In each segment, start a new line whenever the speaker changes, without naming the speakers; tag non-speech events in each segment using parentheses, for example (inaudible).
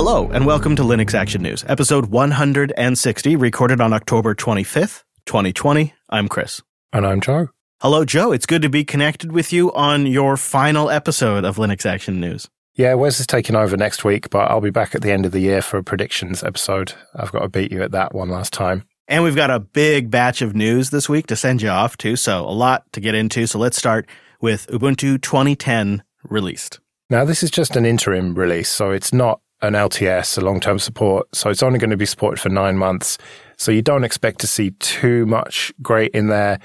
Hello, and welcome to Linux Action News, episode 160, recorded on October 25th, 2020. I'm Chris.
And I'm Joe.
Hello, Joe. It's good to be connected with you on your final episode of Linux Action News.
Yeah, Wes is taking over next week, but I'll be back at the end of the year for a predictions episode. I've got to beat you at that one last time.
And we've got a big batch of news this week to send you off to, so a lot to get into. So let's start with Ubuntu 2010 released.
Now, this is just an interim release, so it's not an LTS, a long term support. So it's only going to be supported for nine months. So you don't expect to see too much great in there.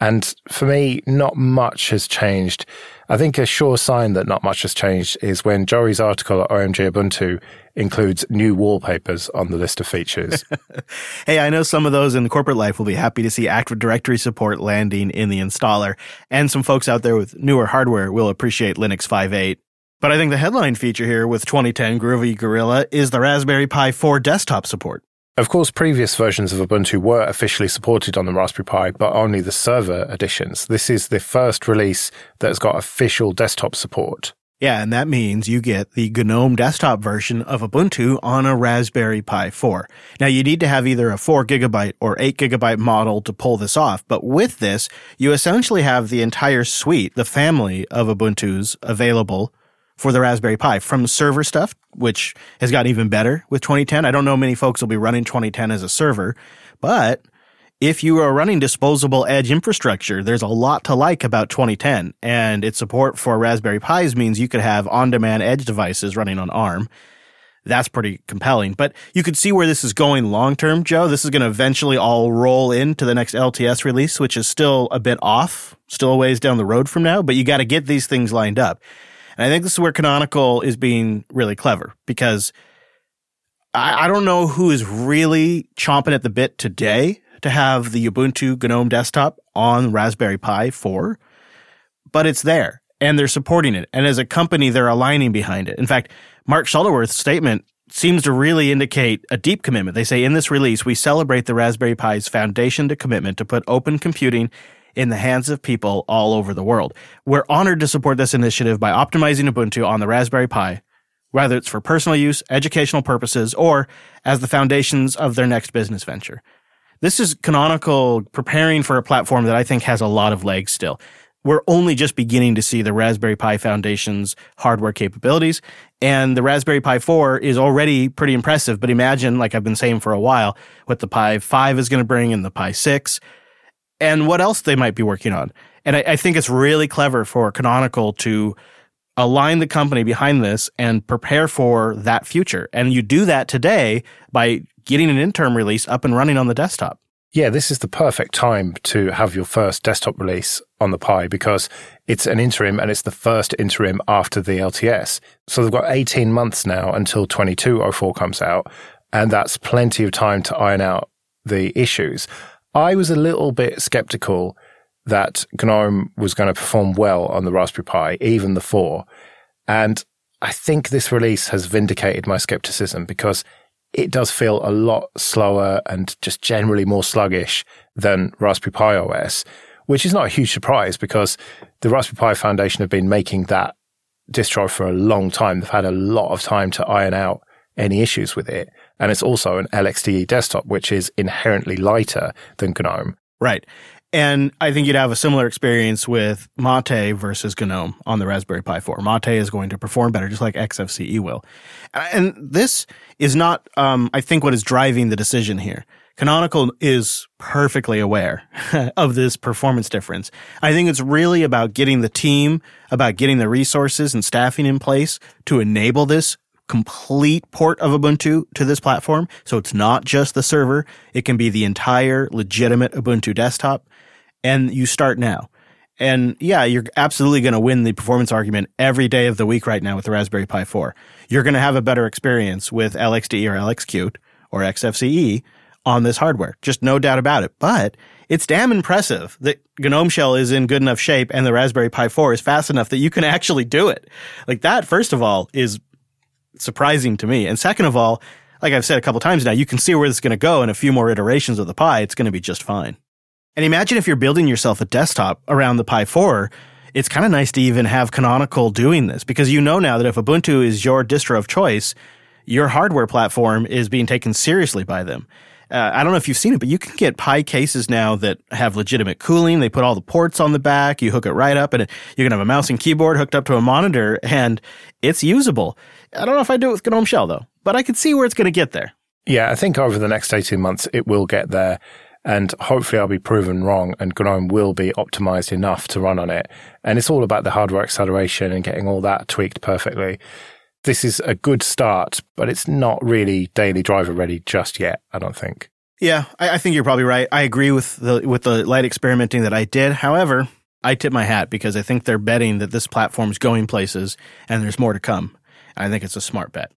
And for me, not much has changed. I think a sure sign that not much has changed is when Joey's article at OMG Ubuntu includes new wallpapers on the list of features. (laughs)
hey, I know some of those in corporate life will be happy to see Active Directory support landing in the installer, and some folks out there with newer hardware will appreciate Linux 5.8. But I think the headline feature here with 2010 Groovy Gorilla is the Raspberry Pi 4 desktop support.
Of course, previous versions of Ubuntu were officially supported on the Raspberry Pi, but only the server editions. This is the first release that's got official desktop support.
Yeah, and that means you get the GNOME desktop version of Ubuntu on a Raspberry Pi 4. Now, you need to have either a 4 gigabyte or 8 gigabyte model to pull this off, but with this, you essentially have the entire suite, the family of Ubuntu's available for the Raspberry Pi from server stuff, which has gotten even better with 2010. I don't know many folks will be running 2010 as a server, but if you are running disposable edge infrastructure, there's a lot to like about 2010 and its support for Raspberry Pis means you could have on-demand edge devices running on ARM. That's pretty compelling, but you could see where this is going long term, Joe. This is going to eventually all roll into the next LTS release, which is still a bit off, still a ways down the road from now, but you got to get these things lined up. And I think this is where Canonical is being really clever because I, I don't know who is really chomping at the bit today to have the Ubuntu GNOME desktop on Raspberry Pi 4, but it's there and they're supporting it. And as a company, they're aligning behind it. In fact, Mark Shuttleworth's statement seems to really indicate a deep commitment. They say in this release, we celebrate the Raspberry Pi's foundation to commitment to put open computing in the hands of people all over the world. We're honored to support this initiative by optimizing Ubuntu on the Raspberry Pi, whether it's for personal use, educational purposes, or as the foundations of their next business venture. This is Canonical preparing for a platform that I think has a lot of legs still. We're only just beginning to see the Raspberry Pi Foundation's hardware capabilities, and the Raspberry Pi 4 is already pretty impressive. But imagine, like I've been saying for a while, what the Pi 5 is going to bring and the Pi 6 and what else they might be working on. And I, I think it's really clever for Canonical to align the company behind this and prepare for that future. And you do that today by getting an interim release up and running on the desktop.
Yeah, this is the perfect time to have your first desktop release on the Pi because it's an interim and it's the first interim after the LTS. So they've got 18 months now until 2204 comes out, and that's plenty of time to iron out the issues. I was a little bit skeptical that GNOME was going to perform well on the Raspberry Pi, even the 4. And I think this release has vindicated my skepticism because it does feel a lot slower and just generally more sluggish than Raspberry Pi OS, which is not a huge surprise because the Raspberry Pi Foundation have been making that distro for a long time. They've had a lot of time to iron out any issues with it. And it's also an LXDE desktop, which is inherently lighter than GNOME.
Right. And I think you'd have a similar experience with Mate versus GNOME on the Raspberry Pi 4. Mate is going to perform better, just like XFCE will. And this is not, um, I think, what is driving the decision here. Canonical is perfectly aware (laughs) of this performance difference. I think it's really about getting the team, about getting the resources and staffing in place to enable this complete port of Ubuntu to this platform. So it's not just the server. It can be the entire legitimate Ubuntu desktop. And you start now. And yeah, you're absolutely going to win the performance argument every day of the week right now with the Raspberry Pi 4. You're going to have a better experience with LXDE or LXQt or XFCE on this hardware. Just no doubt about it. But it's damn impressive that GNOME Shell is in good enough shape and the Raspberry Pi 4 is fast enough that you can actually do it. Like that, first of all, is surprising to me. And second of all, like I've said a couple times now, you can see where this is going to go in a few more iterations of the Pi. It's going to be just fine. And imagine if you're building yourself a desktop around the Pi 4. It's kind of nice to even have Canonical doing this because you know now that if Ubuntu is your distro of choice, your hardware platform is being taken seriously by them. Uh, I don't know if you've seen it, but you can get Pi cases now that have legitimate cooling. They put all the ports on the back. You hook it right up, and you can have a mouse and keyboard hooked up to a monitor, and it's usable. I don't know if I do it with GNOME Shell though, but I can see where it's going to get there.
Yeah, I think over the next 18 months, it will get there. And hopefully I'll be proven wrong and GNOME will be optimized enough to run on it. And it's all about the hardware acceleration and getting all that tweaked perfectly. This is a good start, but it's not really daily driver ready just yet, I don't think.
Yeah, I, I think you're probably right. I agree with the with the light experimenting that I did. However, I tip my hat because I think they're betting that this platform's going places and there's more to come. I think it's a smart bet.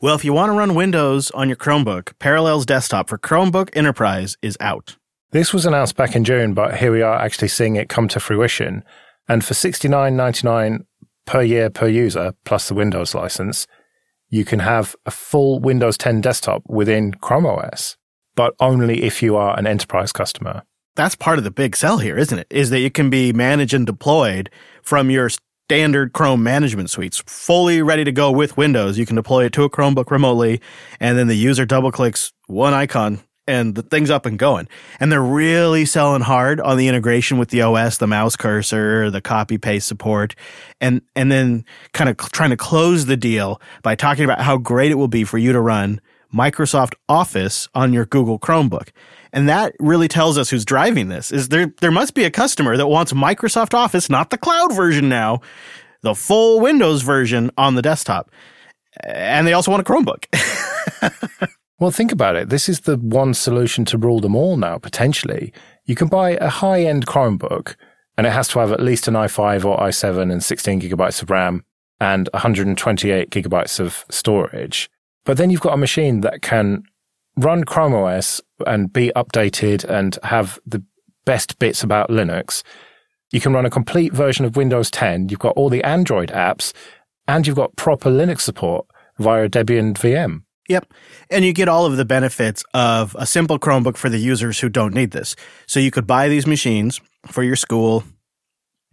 Well, if you want to run Windows on your Chromebook, Parallels Desktop for Chromebook Enterprise is out.
This was announced back in June, but here we are actually seeing it come to fruition. And for $69.99 per year per user, plus the Windows license, you can have a full Windows 10 desktop within Chrome OS, but only if you are an enterprise customer.
That's part of the big sell here, isn't it? Is that it can be managed and deployed from your standard Chrome management suites, fully ready to go with Windows. You can deploy it to a Chromebook remotely, and then the user double clicks one icon and the thing's up and going. And they're really selling hard on the integration with the OS, the mouse cursor, the copy paste support, and and then kind of trying to close the deal by talking about how great it will be for you to run Microsoft Office on your Google Chromebook. And that really tells us who's driving this. Is there there must be a customer that wants Microsoft Office, not the cloud version now, the full Windows version on the desktop. And they also want a Chromebook. (laughs)
well, think about it. This is the one solution to rule them all now, potentially. You can buy a high end Chromebook, and it has to have at least an i5 or i7 and 16 gigabytes of RAM and 128 gigabytes of storage. But then you've got a machine that can run Chrome OS and be updated and have the best bits about Linux, you can run a complete version of Windows 10. You've got all the Android apps and you've got proper Linux support via Debian VM.
Yep. And you get all of the benefits of a simple Chromebook for the users who don't need this. So you could buy these machines for your school,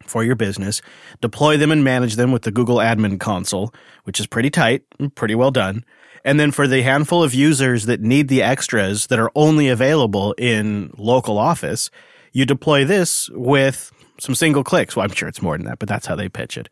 for your business, deploy them and manage them with the Google Admin Console, which is pretty tight and pretty well done. And then for the handful of users that need the extras that are only available in local office, you deploy this with some single clicks. Well, I'm sure it's more than that, but that's how they pitch it.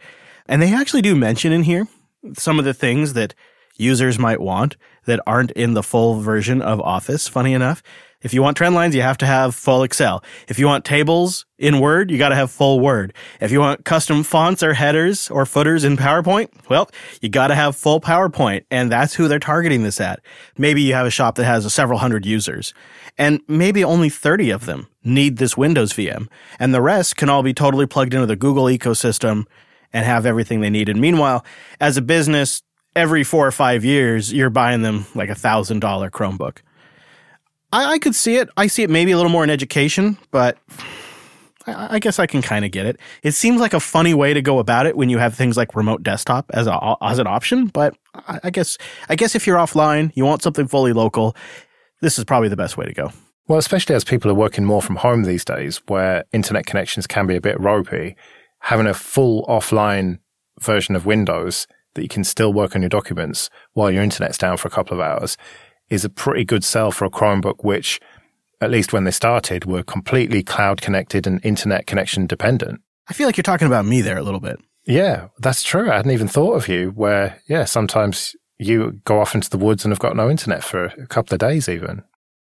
And they actually do mention in here some of the things that users might want that aren't in the full version of Office, funny enough. If you want trend lines, you have to have full Excel. If you want tables in Word, you got to have full Word. If you want custom fonts or headers or footers in PowerPoint, well, you got to have full PowerPoint. And that's who they're targeting this at. Maybe you have a shop that has several hundred users and maybe only 30 of them need this Windows VM and the rest can all be totally plugged into the Google ecosystem and have everything they need. And meanwhile, as a business, every four or five years, you're buying them like a thousand dollar Chromebook. I, I could see it. I see it maybe a little more in education, but I, I guess I can kind of get it. It seems like a funny way to go about it when you have things like remote desktop as a, as an option. But I, I guess I guess if you're offline, you want something fully local. This is probably the best way to go.
Well, especially as people are working more from home these days, where internet connections can be a bit ropey, having a full offline version of Windows that you can still work on your documents while your internet's down for a couple of hours is a pretty good sell for a Chromebook, which, at least when they started, were completely cloud connected and internet connection dependent.
I feel like you're talking about me there a little bit.
Yeah, that's true. I hadn't even thought of you where, yeah, sometimes you go off into the woods and have got no internet for a couple of days even.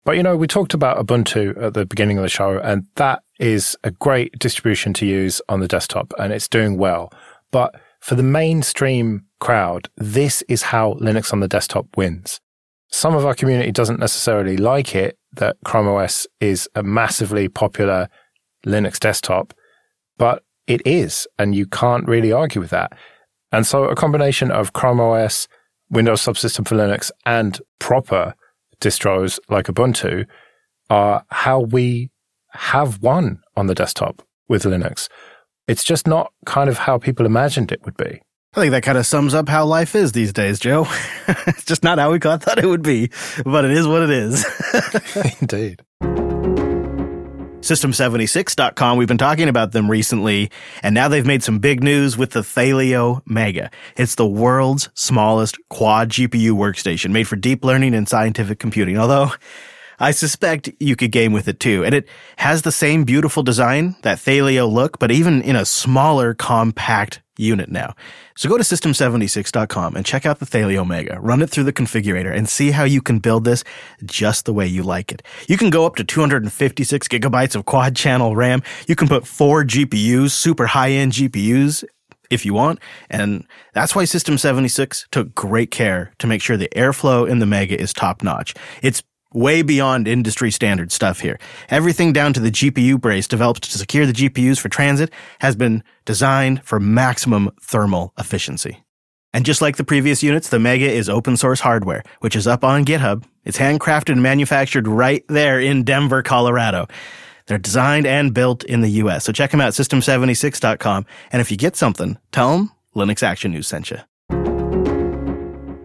But you know, we talked about Ubuntu at the beginning of the show, and that is a great distribution to use on the desktop, and it's doing well. But for the mainstream crowd, this is how Linux on the desktop wins some of our community doesn't necessarily like it that Chrome OS is a massively popular Linux desktop, but it is, and you can't really argue with that. And so a combination of Chrome OS, Windows subsystem for Linux, and proper distros like Ubuntu are how we have won on the desktop with Linux. It's just not kind of how people imagined it would be.
I think that kind of sums up how life is these days, Joe. (laughs) it's just not how we thought it would be, but it is what it is. (laughs)
Indeed.
System76.com, we've been talking about them recently, and now they've made some big news with the Thelio Mega. It's the world's smallest quad GPU workstation made for deep learning and scientific computing, although I suspect you could game with it too. And it has the same beautiful design, that Thelio look, but even in a smaller, compact unit now. So go to system76.com and check out the Thelio Mega. Run it through the configurator and see how you can build this just the way you like it. You can go up to 256 gigabytes of quad channel RAM. You can put four GPUs, super high end GPUs if you want. And that's why System 76 took great care to make sure the airflow in the Mega is top notch. It's way beyond industry standard stuff here. Everything down to the GPU brace developed to secure the GPUs for transit has been designed for maximum thermal efficiency. And just like the previous units, the Mega is open source hardware, which is up on GitHub. It's handcrafted and manufactured right there in Denver, Colorado. They're designed and built in the US. So check them out, system76.com. And if you get something, tell them Linux Action News sent you.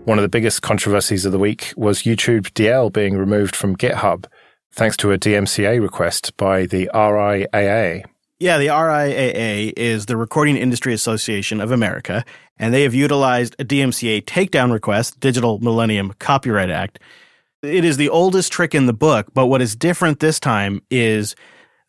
One of the biggest controversies of the week was YouTube DL being removed from GitHub thanks to a DMCA request by the RIAA.
Yeah, the RIAA is the Recording Industry Association of America, and they have utilized a DMCA takedown request, Digital Millennium Copyright Act. It is the oldest trick in the book, but what is different this time is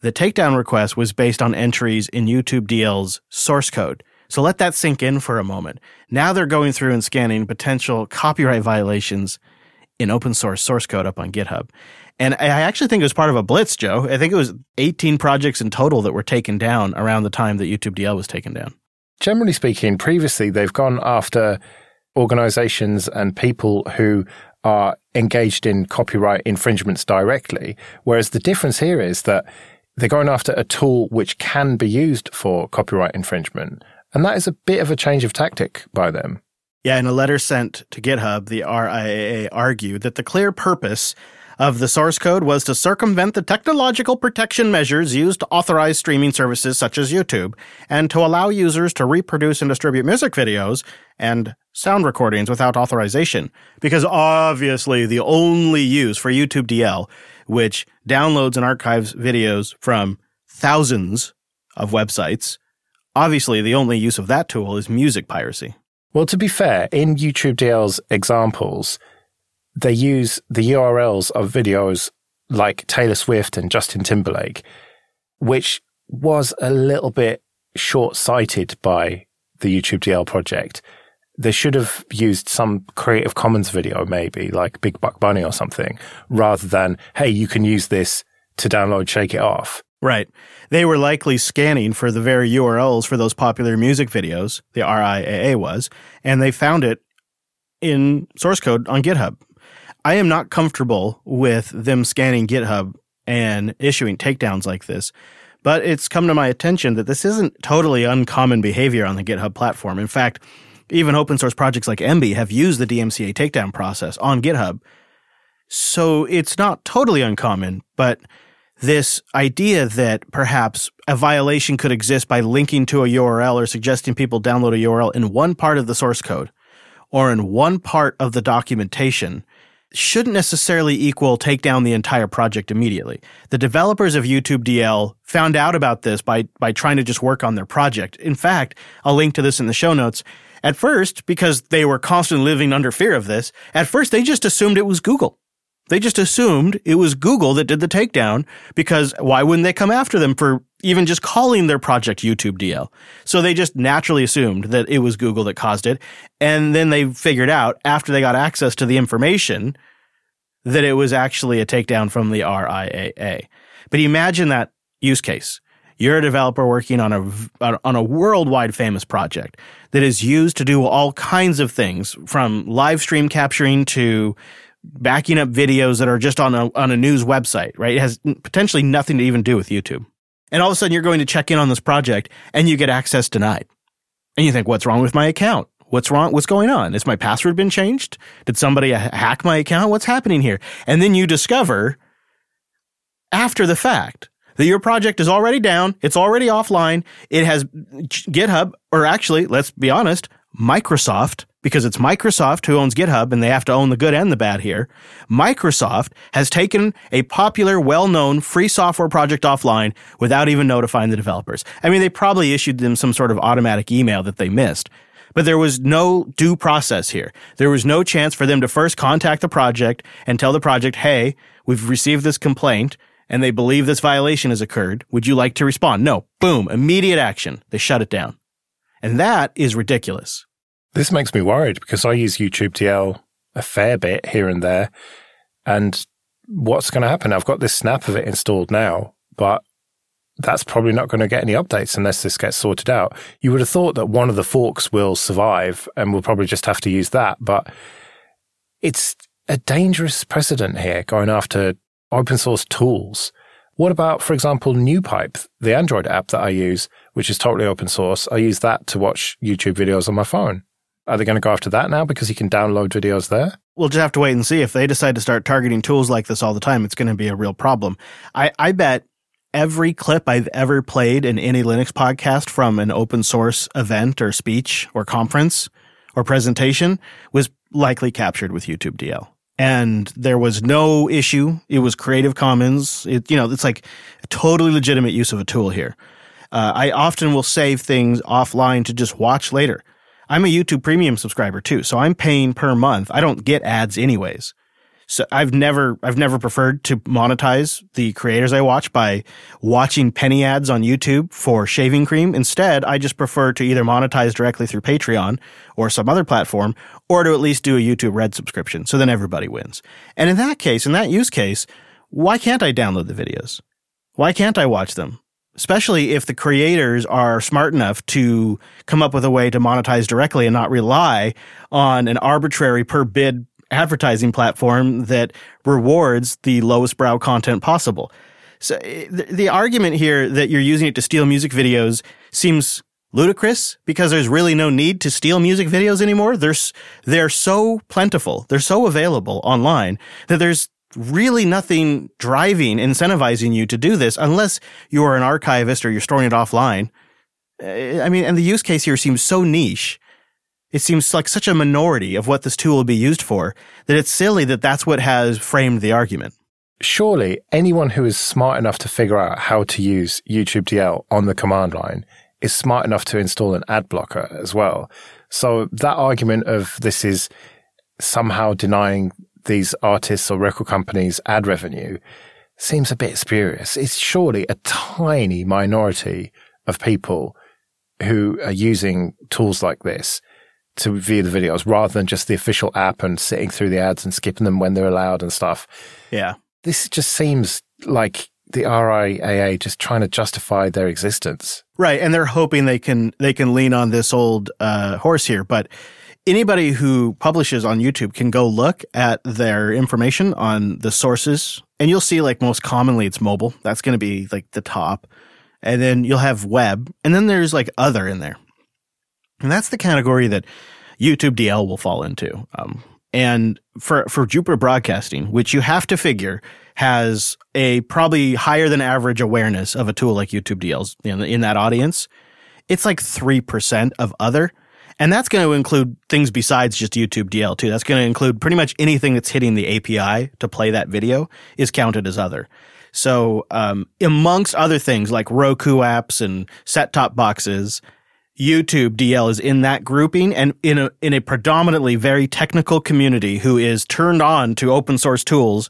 the takedown request was based on entries in YouTube DL's source code. So let that sink in for a moment. Now they're going through and scanning potential copyright violations in open source source code up on GitHub. And I actually think it was part of a blitz, Joe. I think it was 18 projects in total that were taken down around the time that YouTube DL was taken down.
Generally speaking, previously they've gone after organizations and people who are engaged in copyright infringements directly. Whereas the difference here is that they're going after a tool which can be used for copyright infringement. And that is a bit of a change of tactic by them.
Yeah, in a letter sent to GitHub, the RIAA argued that the clear purpose of the source code was to circumvent the technological protection measures used to authorize streaming services such as YouTube and to allow users to reproduce and distribute music videos and sound recordings without authorization. Because obviously, the only use for YouTube DL, which downloads and archives videos from thousands of websites, Obviously, the only use of that tool is music piracy.
Well, to be fair, in YouTube DL's examples, they use the URLs of videos like Taylor Swift and Justin Timberlake, which was a little bit short sighted by the YouTube DL project. They should have used some Creative Commons video, maybe like Big Buck Bunny or something, rather than, hey, you can use this to download Shake It Off.
Right. They were likely scanning for the very URLs for those popular music videos, the RIAA was, and they found it in source code on GitHub. I am not comfortable with them scanning GitHub and issuing takedowns like this, but it's come to my attention that this isn't totally uncommon behavior on the GitHub platform. In fact, even open source projects like Emby have used the DMCA takedown process on GitHub. So it's not totally uncommon, but this idea that perhaps a violation could exist by linking to a URL or suggesting people download a URL in one part of the source code or in one part of the documentation shouldn't necessarily equal take down the entire project immediately. The developers of YouTube DL found out about this by, by trying to just work on their project. In fact, I'll link to this in the show notes. At first, because they were constantly living under fear of this, at first they just assumed it was Google. They just assumed it was Google that did the takedown because why wouldn't they come after them for even just calling their project YouTube DL? So they just naturally assumed that it was Google that caused it. And then they figured out after they got access to the information that it was actually a takedown from the RIAA. But imagine that use case. You're a developer working on a on a worldwide famous project that is used to do all kinds of things from live stream capturing to backing up videos that are just on a on a news website, right? It has potentially nothing to even do with YouTube. And all of a sudden you're going to check in on this project and you get access denied. And you think, what's wrong with my account? What's wrong? What's going on? Has my password been changed? Did somebody hack my account? What's happening here? And then you discover after the fact that your project is already down. It's already offline. It has GitHub, or actually, let's be honest, Microsoft, because it's Microsoft who owns GitHub and they have to own the good and the bad here, Microsoft has taken a popular, well known free software project offline without even notifying the developers. I mean, they probably issued them some sort of automatic email that they missed. But there was no due process here. There was no chance for them to first contact the project and tell the project, hey, we've received this complaint and they believe this violation has occurred. Would you like to respond? No. Boom. Immediate action. They shut it down. And that is ridiculous.
This makes me worried because I use YouTube DL a fair bit here and there. And what's going to happen? I've got this snap of it installed now, but that's probably not going to get any updates unless this gets sorted out. You would have thought that one of the forks will survive and we'll probably just have to use that. But it's a dangerous precedent here going after open source tools. What about, for example, NewPipe, the Android app that I use, which is totally open source? I use that to watch YouTube videos on my phone. Are they going to go after that now because you can download videos there?
We'll just have to wait and see. If they decide to start targeting tools like this all the time, it's going to be a real problem. I, I bet every clip I've ever played in any Linux podcast from an open source event or speech or conference or presentation was likely captured with YouTube DL. And there was no issue. It was Creative Commons. It, you know, it's like a totally legitimate use of a tool here. Uh, I often will save things offline to just watch later. I'm a YouTube premium subscriber too, so I'm paying per month. I don't get ads anyways. So I've never I've never preferred to monetize the creators I watch by watching penny ads on YouTube for shaving cream. Instead, I just prefer to either monetize directly through Patreon or some other platform or to at least do a YouTube Red subscription. So then everybody wins. And in that case, in that use case, why can't I download the videos? Why can't I watch them? Especially if the creators are smart enough to come up with a way to monetize directly and not rely on an arbitrary per bid advertising platform that rewards the lowest brow content possible. So eh, the, the argument here that you're using it to steal music videos seems ludicrous because there's really no need to steal music videos anymore. There's, they're so plentiful. They're so available online that there's really nothing driving, incentivizing you to do this unless you're an archivist or you're storing it offline. Eh, I mean, and the use case here seems so niche it seems like such a minority of what this tool will be used for that it's silly that that's what has framed the argument.
Surely anyone who is smart enough to figure out how to use YouTube DL on the command line is smart enough to install an ad blocker as well. So that argument of this is somehow denying these artists or record companies ad revenue seems a bit spurious. It's surely a tiny minority of people who are using tools like this to view the videos rather than just the official app and sitting through the ads and skipping them when they're allowed and stuff.
Yeah.
This just seems like the RIAA just trying to justify their existence.
Right, and they're hoping they can they can lean on this old uh, horse here, but anybody who publishes on YouTube can go look at their information on the sources and you'll see like most commonly it's mobile. That's going to be like the top. And then you'll have web and then there's like other in there. And that's the category that YouTube DL will fall into. Um, and for, for Jupiter Broadcasting, which you have to figure has a probably higher than average awareness of a tool like YouTube DL's in, in that audience, it's like 3% of other. And that's going to include things besides just YouTube DL too. That's going to include pretty much anything that's hitting the API to play that video is counted as other. So, um, amongst other things like Roku apps and set top boxes, YouTube DL is in that grouping and in a in a predominantly very technical community who is turned on to open source tools,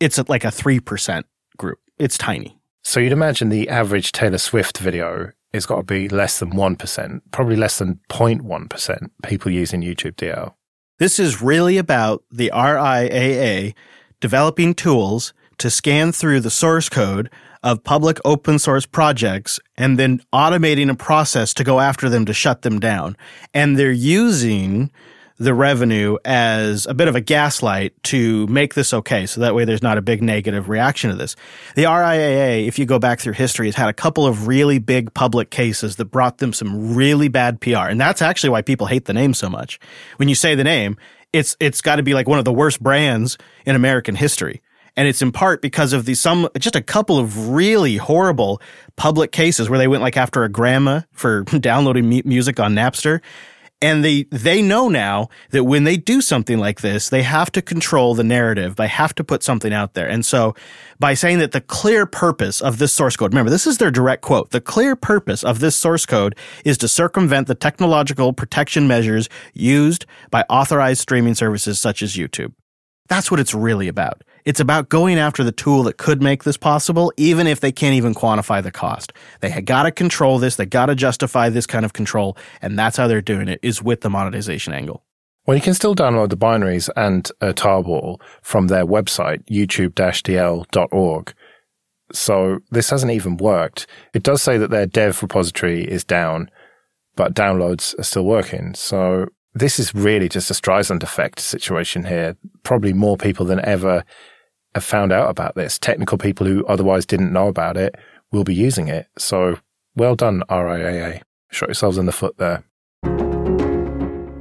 it's like a 3% group. It's tiny.
So you'd imagine the average Taylor Swift video is got to be less than 1%, probably less than 0.1% people using YouTube DL.
This is really about the RIAA developing tools to scan through the source code of public open source projects and then automating a process to go after them to shut them down. And they're using the revenue as a bit of a gaslight to make this okay. So that way there's not a big negative reaction to this. The RIAA, if you go back through history, has had a couple of really big public cases that brought them some really bad PR. And that's actually why people hate the name so much. When you say the name, it's, it's got to be like one of the worst brands in American history. And it's in part because of the some, just a couple of really horrible public cases where they went like after a grandma for (laughs) downloading music on Napster. And they, they know now that when they do something like this, they have to control the narrative. They have to put something out there. And so by saying that the clear purpose of this source code, remember, this is their direct quote. The clear purpose of this source code is to circumvent the technological protection measures used by authorized streaming services such as YouTube. That's what it's really about. It's about going after the tool that could make this possible, even if they can't even quantify the cost. They got to control this. They got to justify this kind of control. And that's how they're doing it is with the monetization angle.
Well, you can still download the binaries and a tarball from their website, youtube-dl.org. So this hasn't even worked. It does say that their dev repository is down, but downloads are still working. So this is really just a Streisand effect situation here. Probably more people than ever have found out about this. Technical people who otherwise didn't know about it will be using it. So well done, RIAA. Shot yourselves in the foot there.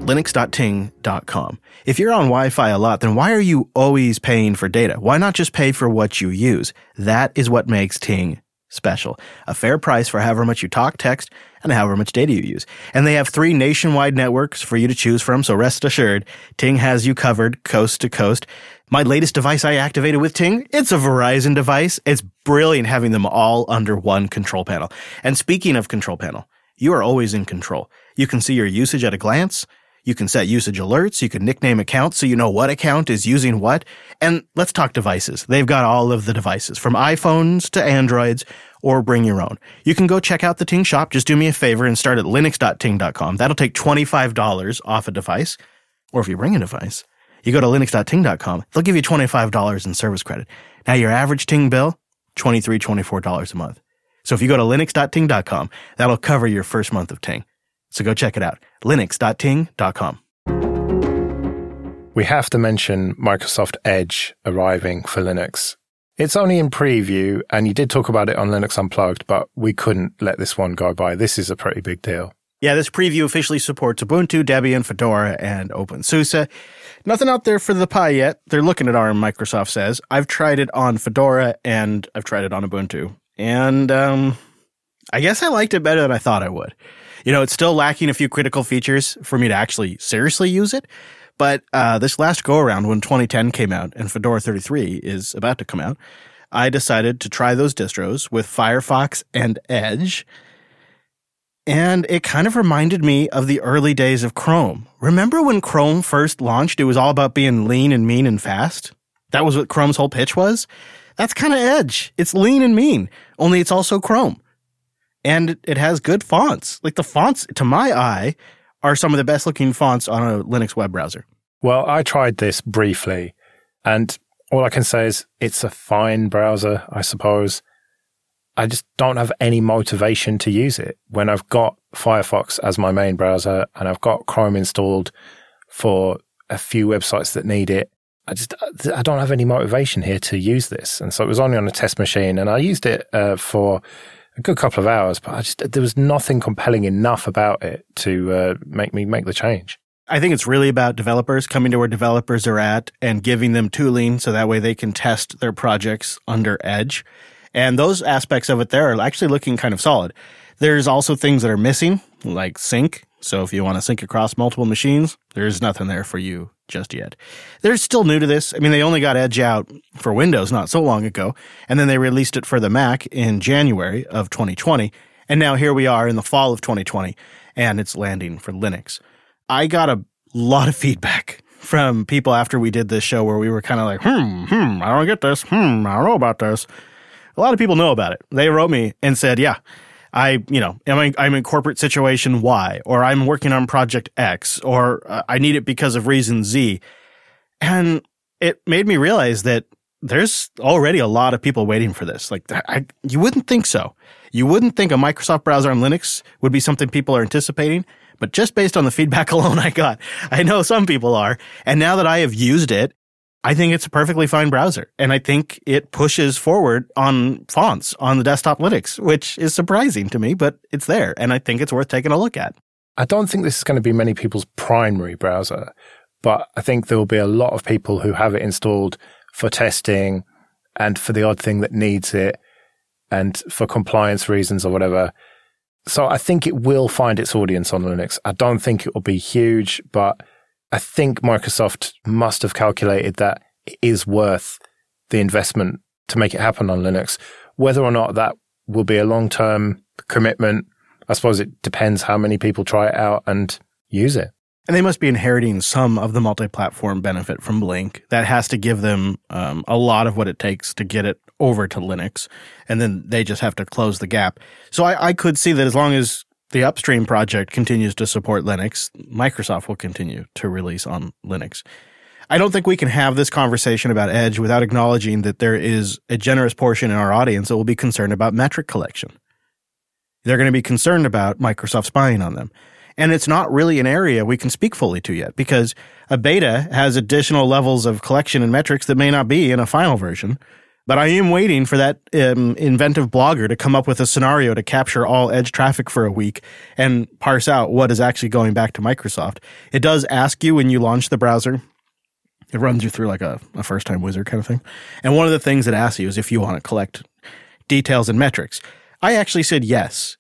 Linux.ting.com. If you're on Wi Fi a lot, then why are you always paying for data? Why not just pay for what you use? That is what makes Ting special. A fair price for however much you talk, text, and however much data you use. And they have three nationwide networks for you to choose from, so rest assured, Ting has you covered coast to coast. My latest device I activated with Ting, it's a Verizon device. It's brilliant having them all under one control panel. And speaking of control panel, you are always in control. You can see your usage at a glance. You can set usage alerts. You can nickname accounts so you know what account is using what. And let's talk devices. They've got all of the devices from iPhones to Androids or bring your own. You can go check out the Ting shop. Just do me a favor and start at linux.ting.com. That'll take $25 off a device. Or if you bring a device, you go to linux.ting.com. They'll give you $25 in service credit. Now your average Ting bill, $23, $24 a month. So if you go to linux.ting.com, that'll cover your first month of Ting. So go check it out. Linux.ting.com.
We have to mention Microsoft Edge arriving for Linux. It's only in preview, and you did talk about it on Linux Unplugged, but we couldn't let this one go by. This is a pretty big deal.
Yeah, this preview officially supports Ubuntu, Debian, Fedora, and OpenSUSE. Nothing out there for the Pi yet. They're looking at ARM, Microsoft says. I've tried it on Fedora and I've tried it on Ubuntu. And um, I guess I liked it better than I thought I would. You know, it's still lacking a few critical features for me to actually seriously use it. But uh, this last go around, when 2010 came out and Fedora 33 is about to come out, I decided to try those distros with Firefox and Edge. And it kind of reminded me of the early days of Chrome. Remember when Chrome first launched? It was all about being lean and mean and fast. That was what Chrome's whole pitch was. That's kind of Edge. It's lean and mean, only it's also Chrome. And it has good fonts. Like the fonts, to my eye, are some of the best looking fonts on a Linux web browser.
Well, I tried this briefly, and all I can say is it's a fine browser, I suppose. I just don't have any motivation to use it when I've got Firefox as my main browser and I've got Chrome installed for a few websites that need it. I just I don't have any motivation here to use this, and so it was only on a test machine, and I used it uh, for a good couple of hours, but I just there was nothing compelling enough about it to uh, make me make the change.
I think it's really about developers coming to where developers are at and giving them tooling so that way they can test their projects under Edge. And those aspects of it there are actually looking kind of solid. There's also things that are missing, like sync. So if you want to sync across multiple machines, there's nothing there for you just yet. They're still new to this. I mean, they only got Edge out for Windows not so long ago, and then they released it for the Mac in January of 2020. And now here we are in the fall of 2020, and it's landing for Linux. I got a lot of feedback (laughs) from people after we did this show where we were kind of like, hmm, hmm, I don't get this. Hmm, I don't know about this. A lot of people know about it. They wrote me and said, yeah, I, you know, am I, I'm in corporate situation Y, or I'm working on project X, or uh, I need it because of reason Z. And it made me realize that there's already a lot of people waiting for this. Like, I, you wouldn't think so. You wouldn't think a Microsoft browser on Linux would be something people are anticipating. But just based on the feedback (laughs) alone I got, I know some people are. And now that I have used it, I think it's a perfectly fine browser. And I think it pushes forward on fonts on the desktop Linux, which is surprising to me, but it's there. And I think it's worth taking a look at.
I don't think this is going to be many people's primary browser, but I think there will be a lot of people who have it installed for testing and for the odd thing that needs it and for compliance reasons or whatever. So I think it will find its audience on Linux. I don't think it will be huge, but I think Microsoft must have calculated that it is worth the investment to make it happen on Linux. Whether or not that will be a long term commitment, I suppose it depends how many people try it out and use it.
And they must be inheriting some of the multi platform benefit from Blink. That has to give them um, a lot of what it takes to get it over to Linux. And then they just have to close the gap. So I, I could see that as long as the upstream project continues to support Linux, Microsoft will continue to release on Linux. I don't think we can have this conversation about Edge without acknowledging that there is a generous portion in our audience that will be concerned about metric collection. They're going to be concerned about Microsoft spying on them. And it's not really an area we can speak fully to yet because a beta has additional levels of collection and metrics that may not be in a final version. But I am waiting for that um, inventive blogger to come up with a scenario to capture all edge traffic for a week and parse out what is actually going back to Microsoft. It does ask you when you launch the browser. It runs you through like a, a first time wizard kind of thing. And one of the things it asks you is if you want to collect details and metrics. I actually said yes.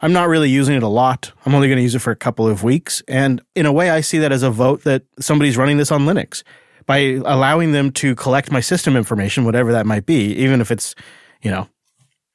I'm not really using it a lot. I'm only going to use it for a couple of weeks. And in a way, I see that as a vote that somebody's running this on Linux by allowing them to collect my system information, whatever that might be, even if it's, you know,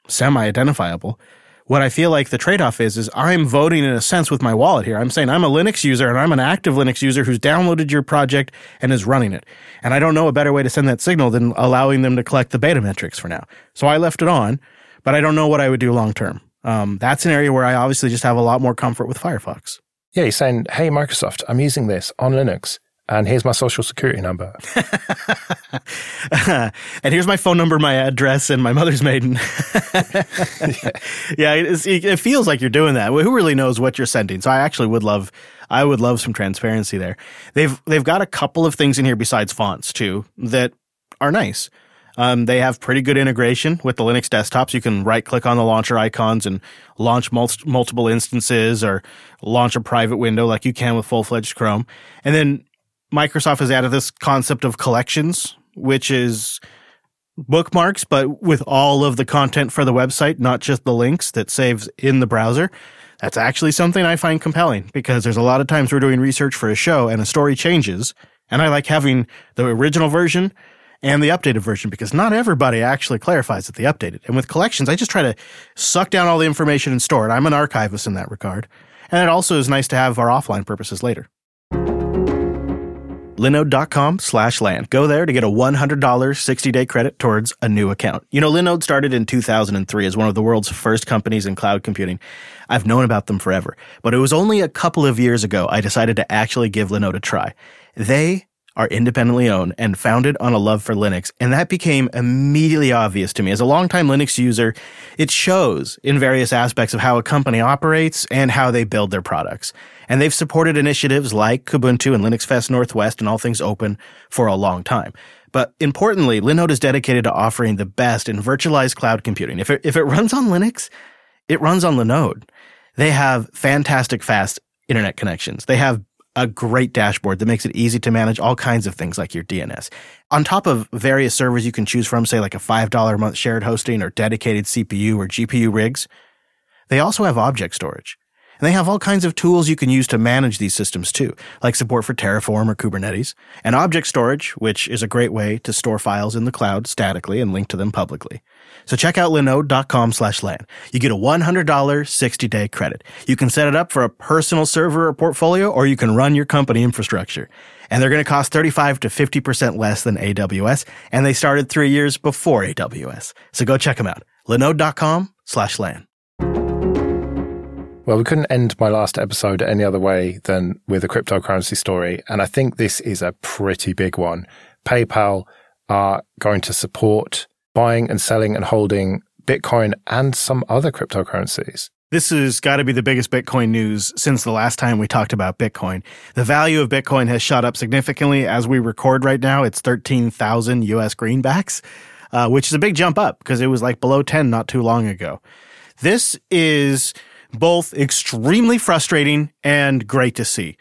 semi identifiable. What I feel like the trade off is, is I'm voting in a sense with my wallet here. I'm saying I'm a Linux user and I'm an active Linux user who's downloaded your project and is running it. And I don't know a better way to send that signal than allowing them to collect the beta metrics for now. So I left it on, but I don't know what I would do long term um, that's an area where I obviously just have a lot more comfort with Firefox.
Yeah, you're saying, hey, Microsoft, I'm using this on Linux. And here's my social security number. (laughs)
and here's my phone number, my address, and my mother's maiden. (laughs) yeah, it, it, feels like you're doing that. Who really knows what you're sending? So I actually would love, I would love some transparency there. They've they've got a couple of things in here besides fonts too that are nice. Um, they have pretty good integration with the Linux desktops. You can right click on the launcher icons and launch mul- multiple instances or launch a private window like you can with full fledged Chrome. And then Microsoft has added this concept of collections, which is bookmarks, but with all of the content for the website, not just the links that saves in the browser. That's actually something I find compelling because there's a lot of times we're doing research for a show and a story changes. And I like having the original version and the updated version because not everybody actually clarifies that the updated. And with collections, I just try to suck down all the information and store it. I'm an archivist in that regard. And it also is nice to have our offline purposes later. Linode.com slash LAN. Go there to get a $100 60 day credit towards a new account. You know, Linode started in 2003 as one of the world's first companies in cloud computing. I've known about them forever, but it was only a couple of years ago I decided to actually give Linode a try. They are independently owned and founded on a love for Linux. And that became immediately obvious to me. As a longtime Linux user, it shows in various aspects of how a company operates and how they build their products. And they've supported initiatives like Kubuntu and Linux Fest Northwest and all things open for a long time. But importantly, Linode is dedicated to offering the best in virtualized cloud computing. If it, if it runs on Linux, it runs on Linode. They have fantastic fast internet connections. They have a great dashboard that makes it easy to manage all kinds of things like your DNS. On top of various servers you can choose from, say like a $5 a month shared hosting or dedicated CPU or GPU rigs, they also have object storage. And they have all kinds of tools you can use to manage these systems too, like support for Terraform or Kubernetes, and object storage, which is a great way to store files in the cloud statically and link to them publicly. So check out linode.com slash LAN. You get a $100 60 day credit. You can set it up for a personal server or portfolio, or you can run your company infrastructure. And they're going to cost 35 to 50% less than AWS. And they started three years before AWS. So go check them out. linode.com slash LAN.
Well, we couldn't end my last episode any other way than with a cryptocurrency story. And I think this is a pretty big one. PayPal are going to support buying and selling and holding Bitcoin and some other cryptocurrencies.
This has got to be the biggest Bitcoin news since the last time we talked about Bitcoin. The value of Bitcoin has shot up significantly as we record right now. It's 13,000 US greenbacks, uh, which is a big jump up because it was like below 10 not too long ago. This is both extremely frustrating and great to see.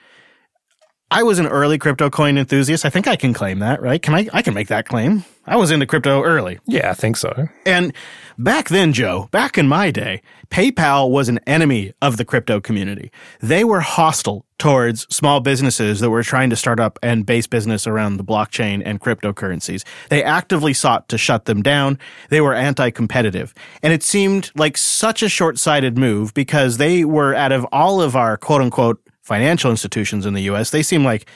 I was an early crypto coin enthusiast. I think I can claim that, right? Can I? I can make that claim. I was into crypto early.
Yeah, I think so.
And back then, Joe, back in my day, PayPal was an enemy of the crypto community. They were hostile towards small businesses that were trying to start up and base business around the blockchain and cryptocurrencies. They actively sought to shut them down. They were anti-competitive. And it seemed like such a short-sighted move because they were out of all of our quote unquote financial institutions in the US, they seem like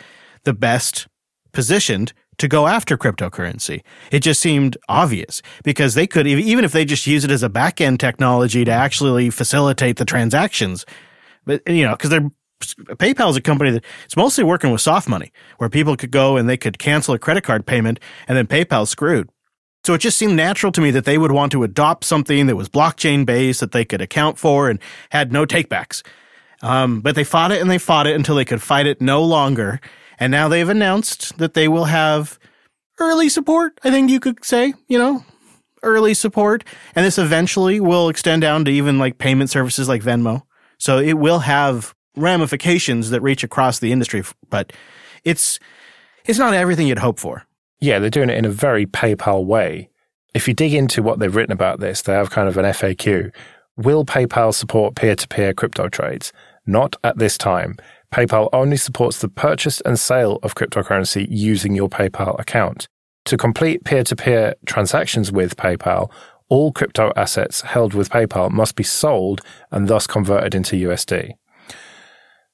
the best positioned to go after cryptocurrency. It just seemed obvious because they could, even if they just use it as a back end technology to actually facilitate the transactions. But, you know, because they're, PayPal is a company that it's mostly working with soft money where people could go and they could cancel a credit card payment and then PayPal's screwed. So it just seemed natural to me that they would want to adopt something that was blockchain based that they could account for and had no takebacks. Um, but they fought it and they fought it until they could fight it no longer. And now they've announced that they will have early support, I think you could say, you know, early support. And this eventually will extend down to even like payment services like Venmo. So it will have ramifications that reach across the industry, but it's it's not everything you'd hope for.
Yeah, they're doing it in a very PayPal way. If you dig into what they've written about this, they have kind of an FAQ. Will PayPal support peer to peer crypto trades? Not at this time. PayPal only supports the purchase and sale of cryptocurrency using your PayPal account. To complete peer to peer transactions with PayPal, all crypto assets held with PayPal must be sold and thus converted into USD.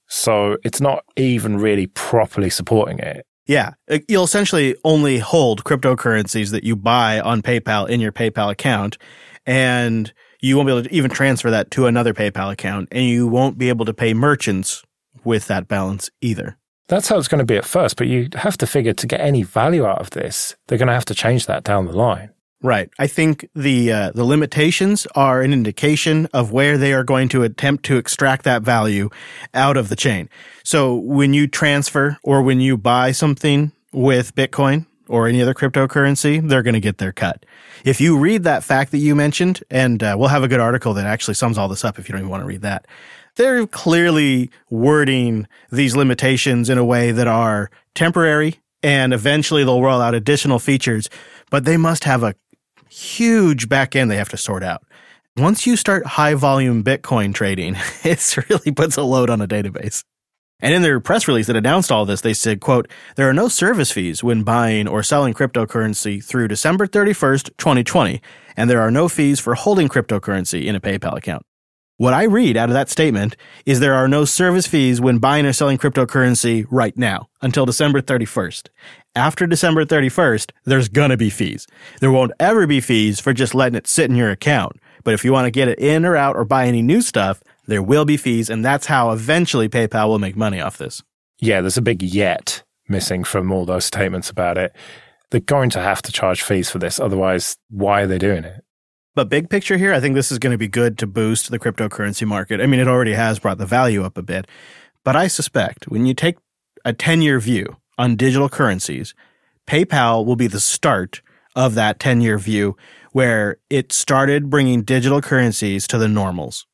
So it's not even really properly supporting it.
Yeah. You'll essentially only hold cryptocurrencies that you buy on PayPal in your PayPal account. And you won't be able to even transfer that to another PayPal account, and you won't be able to pay merchants with that balance either.
That's how it's going to be at first, but you have to figure to get any value out of this, they're going to have to change that down the line.
Right. I think the uh, the limitations are an indication of where they are going to attempt to extract that value out of the chain. So when you transfer or when you buy something with Bitcoin, or any other cryptocurrency, they're going to get their cut. If you read that fact that you mentioned, and uh, we'll have a good article that actually sums all this up if you don't even want to read that, they're clearly wording these limitations in a way that are temporary and eventually they'll roll out additional features, but they must have a huge back end they have to sort out. Once you start high volume Bitcoin trading, (laughs) it really puts a load on a database. And in their press release that announced all this, they said, quote, there are no service fees when buying or selling cryptocurrency through December 31st, 2020, and there are no fees for holding cryptocurrency in a PayPal account. What I read out of that statement is there are no service fees when buying or selling cryptocurrency right now until December 31st. After December 31st, there's gonna be fees. There won't ever be fees for just letting it sit in your account. But if you want to get it in or out or buy any new stuff, there will be fees, and that's how eventually PayPal will make money off this.
Yeah, there's a big yet missing from all those statements about it. They're going to have to charge fees for this. Otherwise, why are they doing it?
But big picture here, I think this is going to be good to boost the cryptocurrency market. I mean, it already has brought the value up a bit. But I suspect when you take a 10 year view on digital currencies, PayPal will be the start of that 10 year view where it started bringing digital currencies to the normals.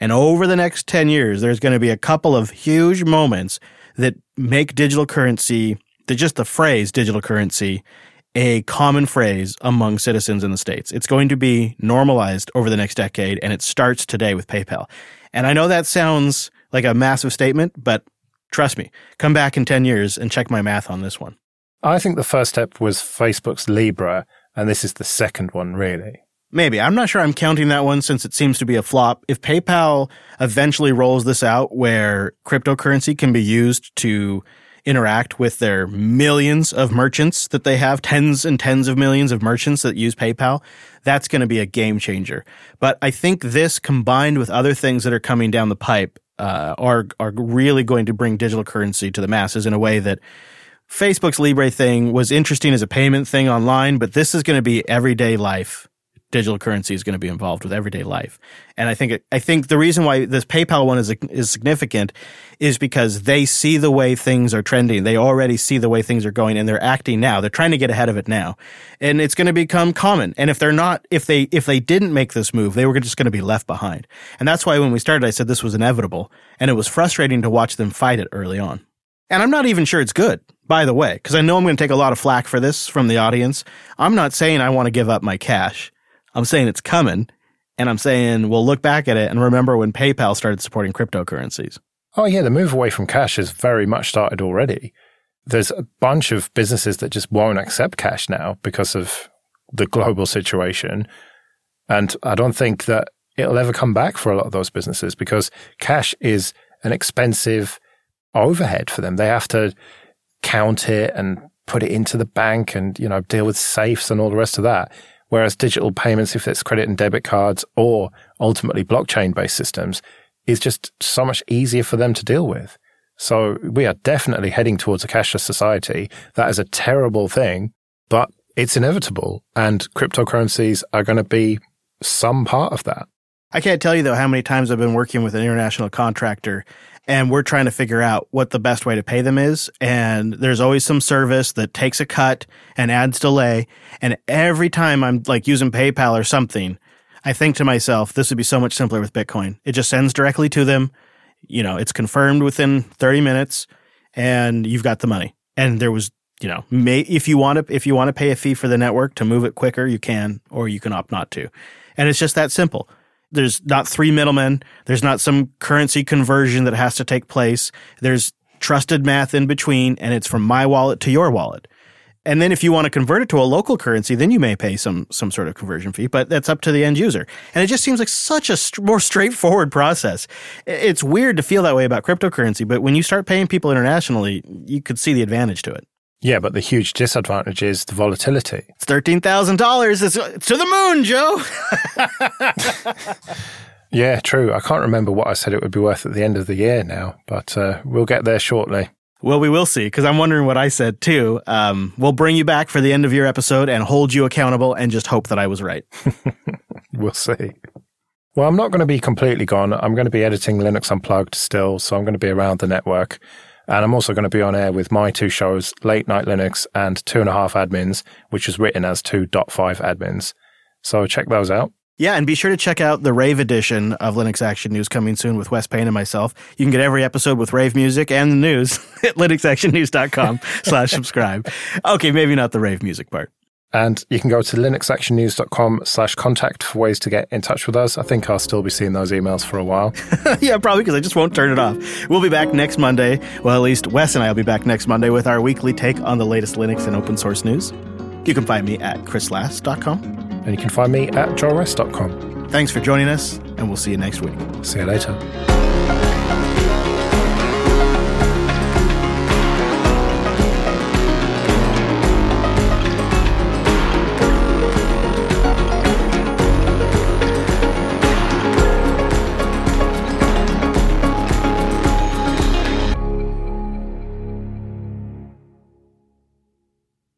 And over the next 10 years, there's going to be a couple of huge moments that make digital currency, that just the phrase digital currency, a common phrase among citizens in the States. It's going to be normalized over the next decade, and it starts today with PayPal. And I know that sounds like a massive statement, but trust me, come back in 10 years and check my math on this one.
I think the first step was Facebook's Libra, and this is the second one, really.
Maybe. I'm not sure I'm counting that one since it seems to be a flop. If PayPal eventually rolls this out where cryptocurrency can be used to interact with their millions of merchants that they have, tens and tens of millions of merchants that use PayPal, that's going to be a game changer. But I think this combined with other things that are coming down the pipe uh, are are really going to bring digital currency to the masses in a way that Facebook's Libra thing was interesting as a payment thing online, but this is going to be everyday life digital currency is going to be involved with everyday life. And I think I think the reason why this PayPal one is is significant is because they see the way things are trending. They already see the way things are going and they're acting now. They're trying to get ahead of it now. And it's going to become common. And if they're not if they if they didn't make this move, they were just going to be left behind. And that's why when we started I said this was inevitable and it was frustrating to watch them fight it early on. And I'm not even sure it's good, by the way, because I know I'm going to take a lot of flack for this from the audience. I'm not saying I want to give up my cash. I'm saying it's coming. And I'm saying we'll look back at it and remember when PayPal started supporting cryptocurrencies.
Oh, yeah, the move away from cash has very much started already. There's a bunch of businesses that just won't accept cash now because of the global situation. And I don't think that it'll ever come back for a lot of those businesses because cash is an expensive overhead for them. They have to count it and put it into the bank and, you know, deal with safes and all the rest of that. Whereas digital payments, if it's credit and debit cards or ultimately blockchain based systems, is just so much easier for them to deal with. So we are definitely heading towards a cashless society. That is a terrible thing, but it's inevitable. And cryptocurrencies are going to be some part of that.
I can't tell you though how many times I've been working with an international contractor and we're trying to figure out what the best way to pay them is. And there's always some service that takes a cut and adds delay. And every time I'm like using PayPal or something, I think to myself, this would be so much simpler with Bitcoin. It just sends directly to them. You know, it's confirmed within 30 minutes and you've got the money. And there was, you know, may, if you want to, if you want to pay a fee for the network to move it quicker, you can, or you can opt not to. And it's just that simple. There's not three middlemen. There's not some currency conversion that has to take place. There's trusted math in between, and it's from my wallet to your wallet. And then if you want to convert it to a local currency, then you may pay some some sort of conversion fee, but that's up to the end user. And it just seems like such a st- more straightforward process. It's weird to feel that way about cryptocurrency, but when you start paying people internationally, you could see the advantage to it.
Yeah, but the huge disadvantage is the volatility.
It's thirteen thousand dollars. It's to the moon, Joe. (laughs)
yeah, true. I can't remember what I said it would be worth at the end of the year now, but uh, we'll get there shortly.
Well, we will see because I'm wondering what I said too. Um, we'll bring you back for the end of your episode and hold you accountable, and just hope that I was right. (laughs)
we'll see. Well, I'm not going to be completely gone. I'm going to be editing Linux Unplugged still, so I'm going to be around the network. And I'm also going to be on air with my two shows, Late Night Linux and Two and a Half Admins, which is written as 2.5 admins. So check those out.
Yeah, and be sure to check out the Rave edition of Linux Action News coming soon with Wes Payne and myself. You can get every episode with rave music and the news (laughs) at linuxactionnews.com (laughs) slash subscribe. Okay, maybe not the rave music part.
And you can go to linuxactionnews.com slash contact for ways to get in touch with us. I think I'll still be seeing those emails for a while. (laughs)
yeah, probably because I just won't turn it off. We'll be back next Monday. Well, at least Wes and I will be back next Monday with our weekly take on the latest Linux and open source news. You can find me at chrislas.com.
And you can find me at joeressington.com.
Thanks for joining us, and we'll see you next week.
See you later.